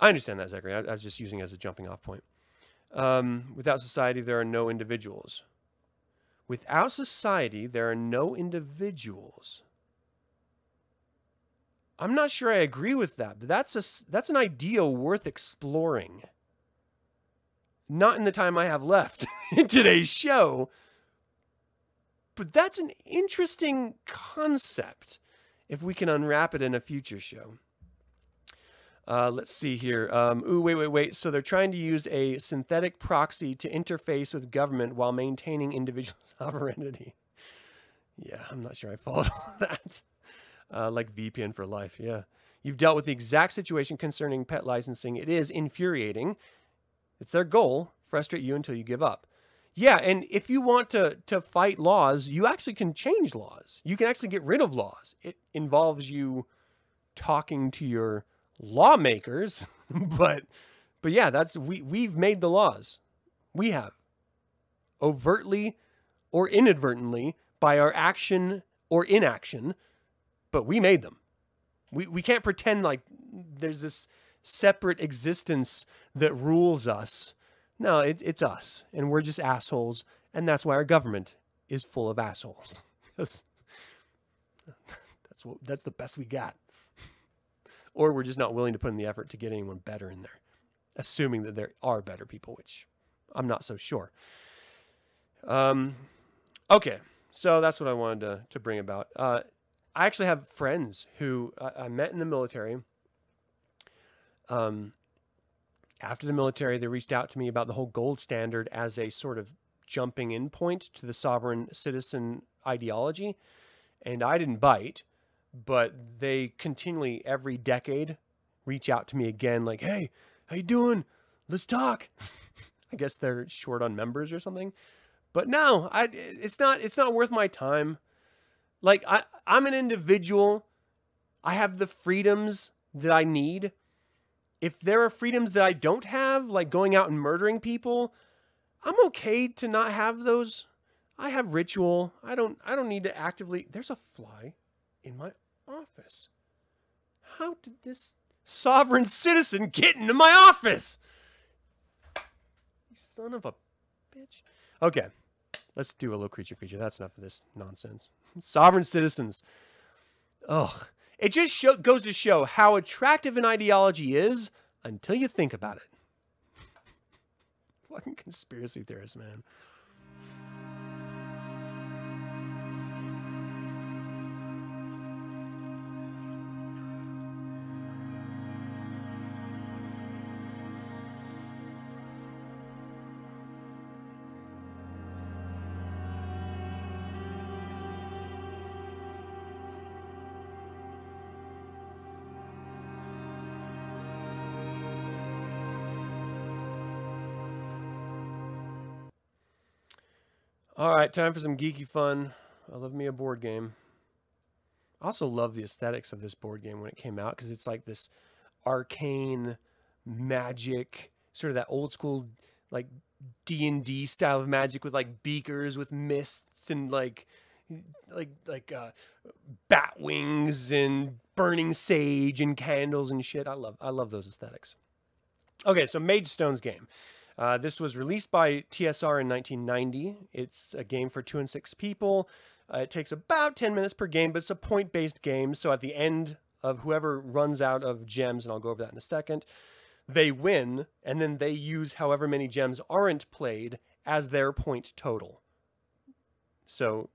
I understand that, Zachary. I, I was just using it as a jumping off point. Um, without society, there are no individuals. Without society, there are no individuals. I'm not sure I agree with that, but that's a, that's an idea worth exploring. Not in the time I have left in today's show, but that's an interesting concept if we can unwrap it in a future show. Uh, let's see here. Um, ooh, wait, wait, wait. So they're trying to use a synthetic proxy to interface with government while maintaining individual sovereignty. Yeah, I'm not sure I followed all that. Uh, like VPN for life. Yeah. You've dealt with the exact situation concerning pet licensing. It is infuriating. It's their goal. Frustrate you until you give up. Yeah, and if you want to to fight laws, you actually can change laws. You can actually get rid of laws. It involves you talking to your lawmakers, but but yeah, that's we we've made the laws. We have overtly or inadvertently by our action or inaction, but we made them. We we can't pretend like there's this separate existence that rules us no, it, it's us, and we're just assholes, and that's why our government is full of assholes. that's what that's the best we got. or we're just not willing to put in the effort to get anyone better in there. assuming that there are better people, which I'm not so sure. Um, okay, so that's what I wanted to to bring about. Uh, I actually have friends who I, I met in the military. Um, after the military, they reached out to me about the whole gold standard as a sort of jumping in point to the sovereign citizen ideology. And I didn't bite, but they continually every decade reach out to me again like, "Hey, how you doing? Let's talk." I guess they're short on members or something. But no, I it's not it's not worth my time. Like I I'm an individual. I have the freedoms that I need. If there are freedoms that I don't have, like going out and murdering people, I'm okay to not have those. I have ritual. I don't I don't need to actively There's a fly in my office. How did this sovereign citizen get into my office? You son of a bitch. Okay. Let's do a little creature feature. That's enough of this nonsense. Sovereign citizens. Ugh. It just show, goes to show how attractive an ideology is until you think about it. Fucking conspiracy theorists, man. All right, time for some geeky fun. I love me a board game. I also love the aesthetics of this board game when it came out because it's like this arcane magic, sort of that old school like D and D style of magic with like beakers with mists and like like like uh, bat wings and burning sage and candles and shit. I love I love those aesthetics. Okay, so Mage Stones game. Uh, this was released by TSR in 1990. It's a game for two and six people. Uh, it takes about 10 minutes per game, but it's a point based game. So at the end of whoever runs out of gems, and I'll go over that in a second, they win, and then they use however many gems aren't played as their point total. So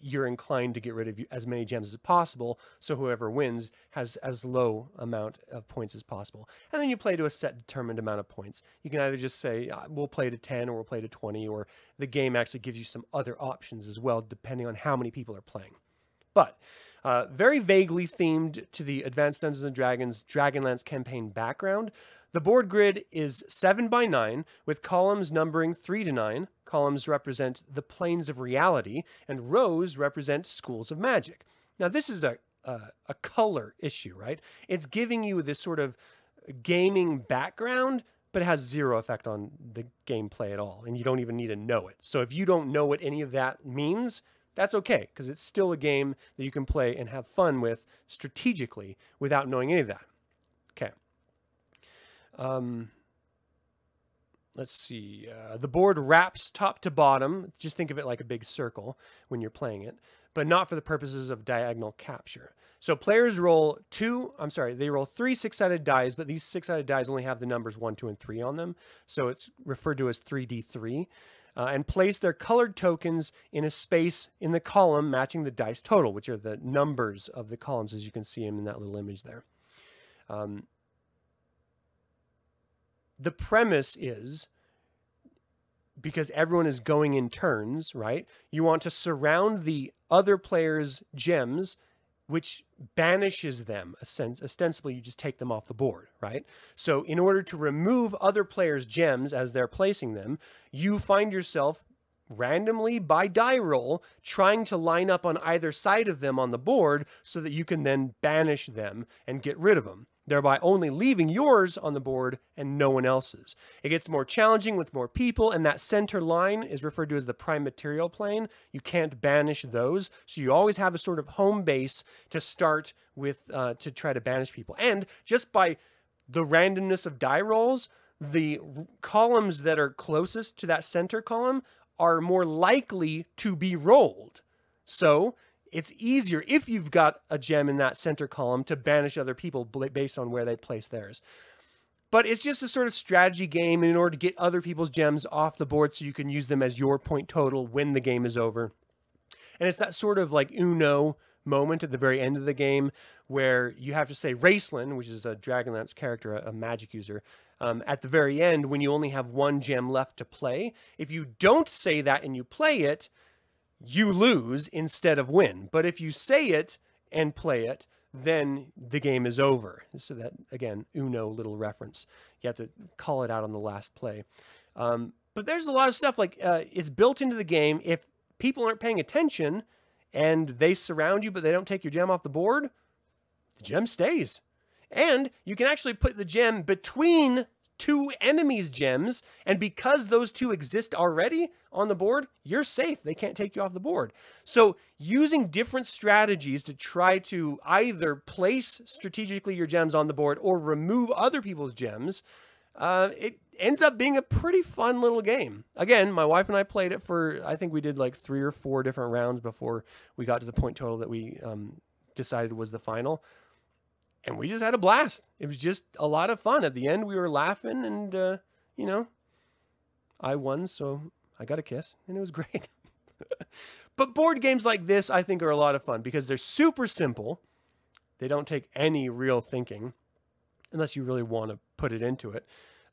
you're inclined to get rid of as many gems as possible so whoever wins has as low amount of points as possible. And then you play to a set determined amount of points. You can either just say uh, we'll play to 10 or we'll play to 20 or the game actually gives you some other options as well depending on how many people are playing. But uh, very vaguely themed to the advanced dungeons and dragons dragonlance campaign background the board grid is 7 by 9 with columns numbering 3 to 9. Columns represent the planes of reality, and rows represent schools of magic. Now, this is a, a, a color issue, right? It's giving you this sort of gaming background, but it has zero effect on the gameplay at all, and you don't even need to know it. So if you don't know what any of that means, that's okay, because it's still a game that you can play and have fun with strategically without knowing any of that. Um, let's see. Uh, the board wraps top to bottom. Just think of it like a big circle when you're playing it, but not for the purposes of diagonal capture. So players roll two, I'm sorry, they roll three six-sided dice, but these six-sided dice only have the numbers one, two, and three on them. So it's referred to as 3D3. Uh, and place their colored tokens in a space in the column matching the dice total, which are the numbers of the columns as you can see them in that little image there. Um, the premise is because everyone is going in turns, right? You want to surround the other player's gems, which banishes them. Ostensibly, you just take them off the board, right? So, in order to remove other players' gems as they're placing them, you find yourself randomly by die roll trying to line up on either side of them on the board so that you can then banish them and get rid of them thereby only leaving yours on the board and no one else's. It gets more challenging with more people, and that center line is referred to as the prime material plane. You can't banish those, so you always have a sort of home base to start with uh, to try to banish people. And just by the randomness of die rolls, the columns that are closest to that center column are more likely to be rolled. So it's easier if you've got a gem in that center column to banish other people based on where they place theirs. but it's just a sort of strategy game in order to get other people's gems off the board so you can use them as your point total when the game is over. And it's that sort of like Uno moment at the very end of the game where you have to say Raistlin, which is a Dragonlance character, a, a magic user, um, at the very end when you only have one gem left to play. If you don't say that and you play it, you lose instead of win. But if you say it and play it, then the game is over. So that again, Uno little reference. You have to call it out on the last play. Um, but there's a lot of stuff like uh, it's built into the game. If people aren't paying attention and they surround you, but they don't take your gem off the board, the gem stays. And you can actually put the gem between two enemies' gems, and because those two exist already on the board, you're safe. They can't take you off the board. So using different strategies to try to either place strategically your gems on the board or remove other people's gems, uh, it ends up being a pretty fun little game. Again, my wife and I played it for, I think we did like three or four different rounds before we got to the point total that we um, decided was the final and we just had a blast. It was just a lot of fun. At the end, we were laughing, and uh, you know, I won, so I got a kiss, and it was great. but board games like this, I think, are a lot of fun because they're super simple. They don't take any real thinking, unless you really want to put it into it.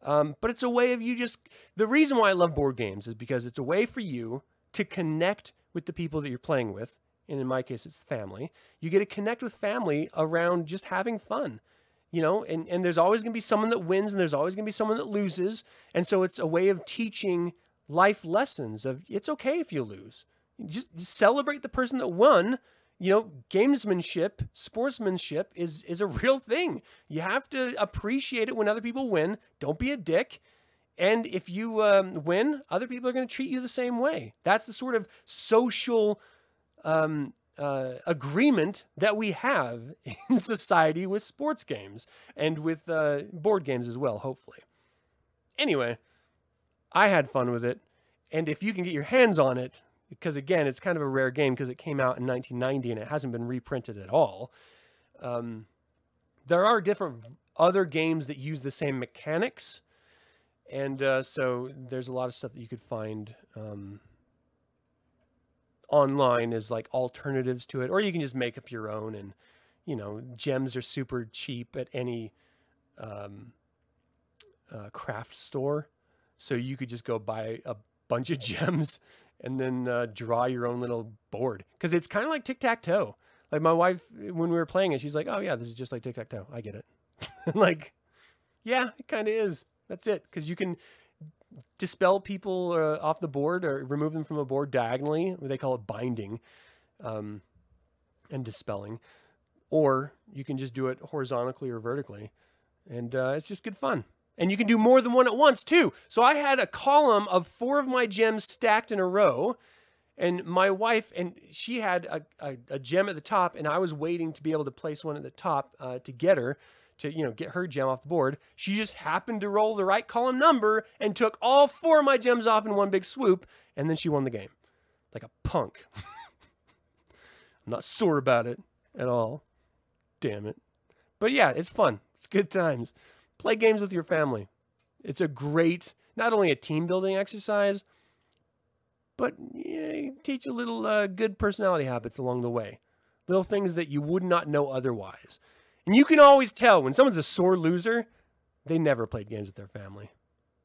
Um, but it's a way of you just. The reason why I love board games is because it's a way for you to connect with the people that you're playing with and in my case it's family. You get to connect with family around just having fun you know and, and there's always going to be someone that wins and there's always going to be someone that loses. And so it's a way of teaching life lessons of it's okay if you lose. Just, just celebrate the person that won. You know gamesmanship sportsmanship is is a real thing. You have to appreciate it when other people win. Don't be a dick. And if you um, win other people are going to treat you the same way. That's the sort of social um, uh, agreement that we have in society with sports games and with uh, board games as well, hopefully. Anyway, I had fun with it. And if you can get your hands on it, because again, it's kind of a rare game because it came out in 1990 and it hasn't been reprinted at all. Um, there are different other games that use the same mechanics. And uh, so there's a lot of stuff that you could find um, online as like alternatives to it, or you can just make up your own. And you know, gems are super cheap at any um, uh, craft store, so you could just go buy a bunch of gems and then uh, draw your own little board because it's kind of like tic tac toe. Like my wife, when we were playing it, she's like, "Oh yeah, this is just like tic tac toe. I get it." like, yeah, it kind of is. That's it because you can dispel people uh, off the board or remove them from a board diagonally. They call it binding um, and dispelling. Or you can just do it horizontally or vertically. And uh, it's just good fun. And you can do more than one at once, too. So I had a column of four of my gems stacked in a row. And my wife, and she had a, a, a gem at the top, and I was waiting to be able to place one at the top uh, to get her to you know get her gem off the board. She just happened to roll the right column number and took all four of my gems off in one big swoop, and then she won the game, like a punk. I'm not sore about it at all. Damn it. But yeah, it's fun. It's good times. Play games with your family. It's a great, not only a team building exercise, but yeah, teach a little uh, good personality habits along the way. Little things that you would not know otherwise. And you can always tell when someone's a sore loser, they never played games with their family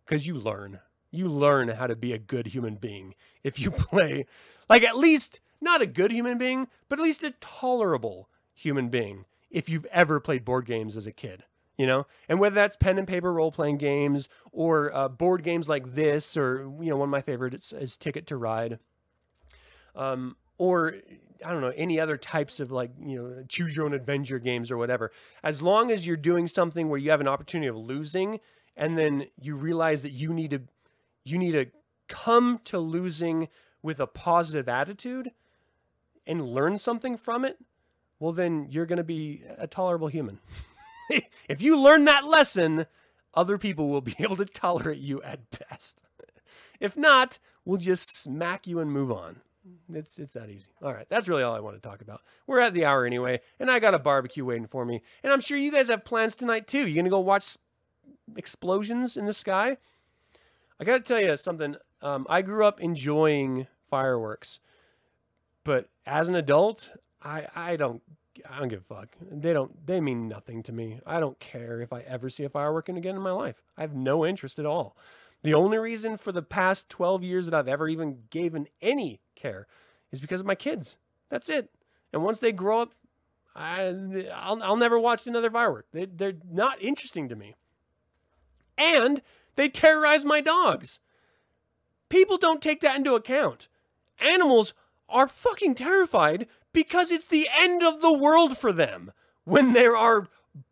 because you learn. You learn how to be a good human being if you play, like, at least not a good human being, but at least a tolerable human being if you've ever played board games as a kid, you know? And whether that's pen and paper role playing games or uh, board games like this, or, you know, one of my favorites is Ticket to Ride. Um, or I don't know, any other types of like, you know, choose your own adventure games or whatever. As long as you're doing something where you have an opportunity of losing and then you realize that you need to you need to come to losing with a positive attitude and learn something from it, well then you're going to be a tolerable human. if you learn that lesson, other people will be able to tolerate you at best. if not, we'll just smack you and move on. It's it's that easy. All right, that's really all I want to talk about. We're at the hour anyway, and I got a barbecue waiting for me, and I'm sure you guys have plans tonight too. You gonna go watch explosions in the sky. I got to tell you something. Um, I grew up enjoying fireworks, but as an adult, I I don't I don't give a fuck. They don't they mean nothing to me. I don't care if I ever see a firework again in my life. I have no interest at all. The only reason for the past 12 years that I've ever even given any care is because of my kids. That's it. And once they grow up, I, I'll, I'll never watch another firework. They, they're not interesting to me. And they terrorize my dogs. People don't take that into account. Animals are fucking terrified because it's the end of the world for them when there are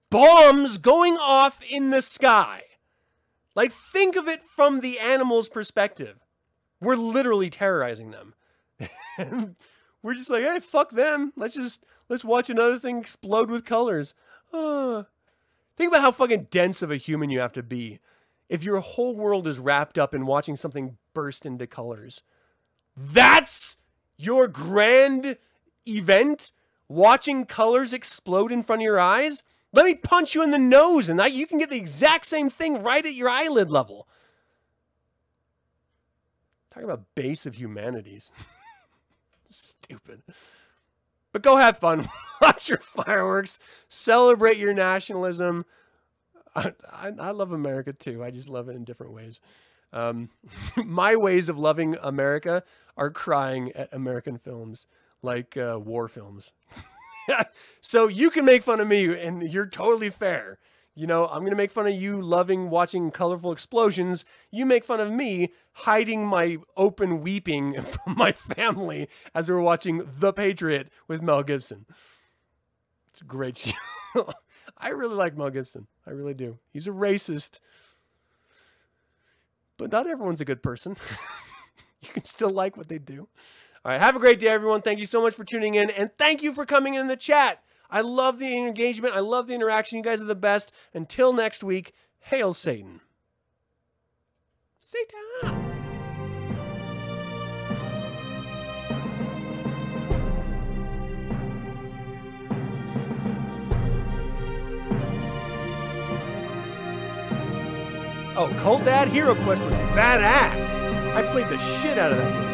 bombs going off in the sky. Like, think of it from the animal's perspective. We're literally terrorizing them. We're just like, hey, fuck them. Let's just let's watch another thing explode with colors. Uh, think about how fucking dense of a human you have to be if your whole world is wrapped up in watching something burst into colors. That's your grand event? Watching colors explode in front of your eyes? Let me punch you in the nose and that you can get the exact same thing right at your eyelid level. Talking about base of humanities. Stupid. But go have fun. Watch your fireworks. Celebrate your nationalism. I, I, I, love America too. I just love it in different ways. Um, my ways of loving America are crying at American films like uh, war films. so you can make fun of me and you're totally fair. You know, I'm going to make fun of you loving watching colorful explosions. You make fun of me hiding my open weeping from my family as we're watching The Patriot with Mel Gibson. It's a great show. I really like Mel Gibson. I really do. He's a racist. But not everyone's a good person. you can still like what they do. All right, have a great day, everyone. Thank you so much for tuning in, and thank you for coming in the chat. I love the engagement. I love the interaction. You guys are the best. Until next week, hail Satan. Satan. Oh, Cult Dad Hero Quest was badass. I played the shit out of that game.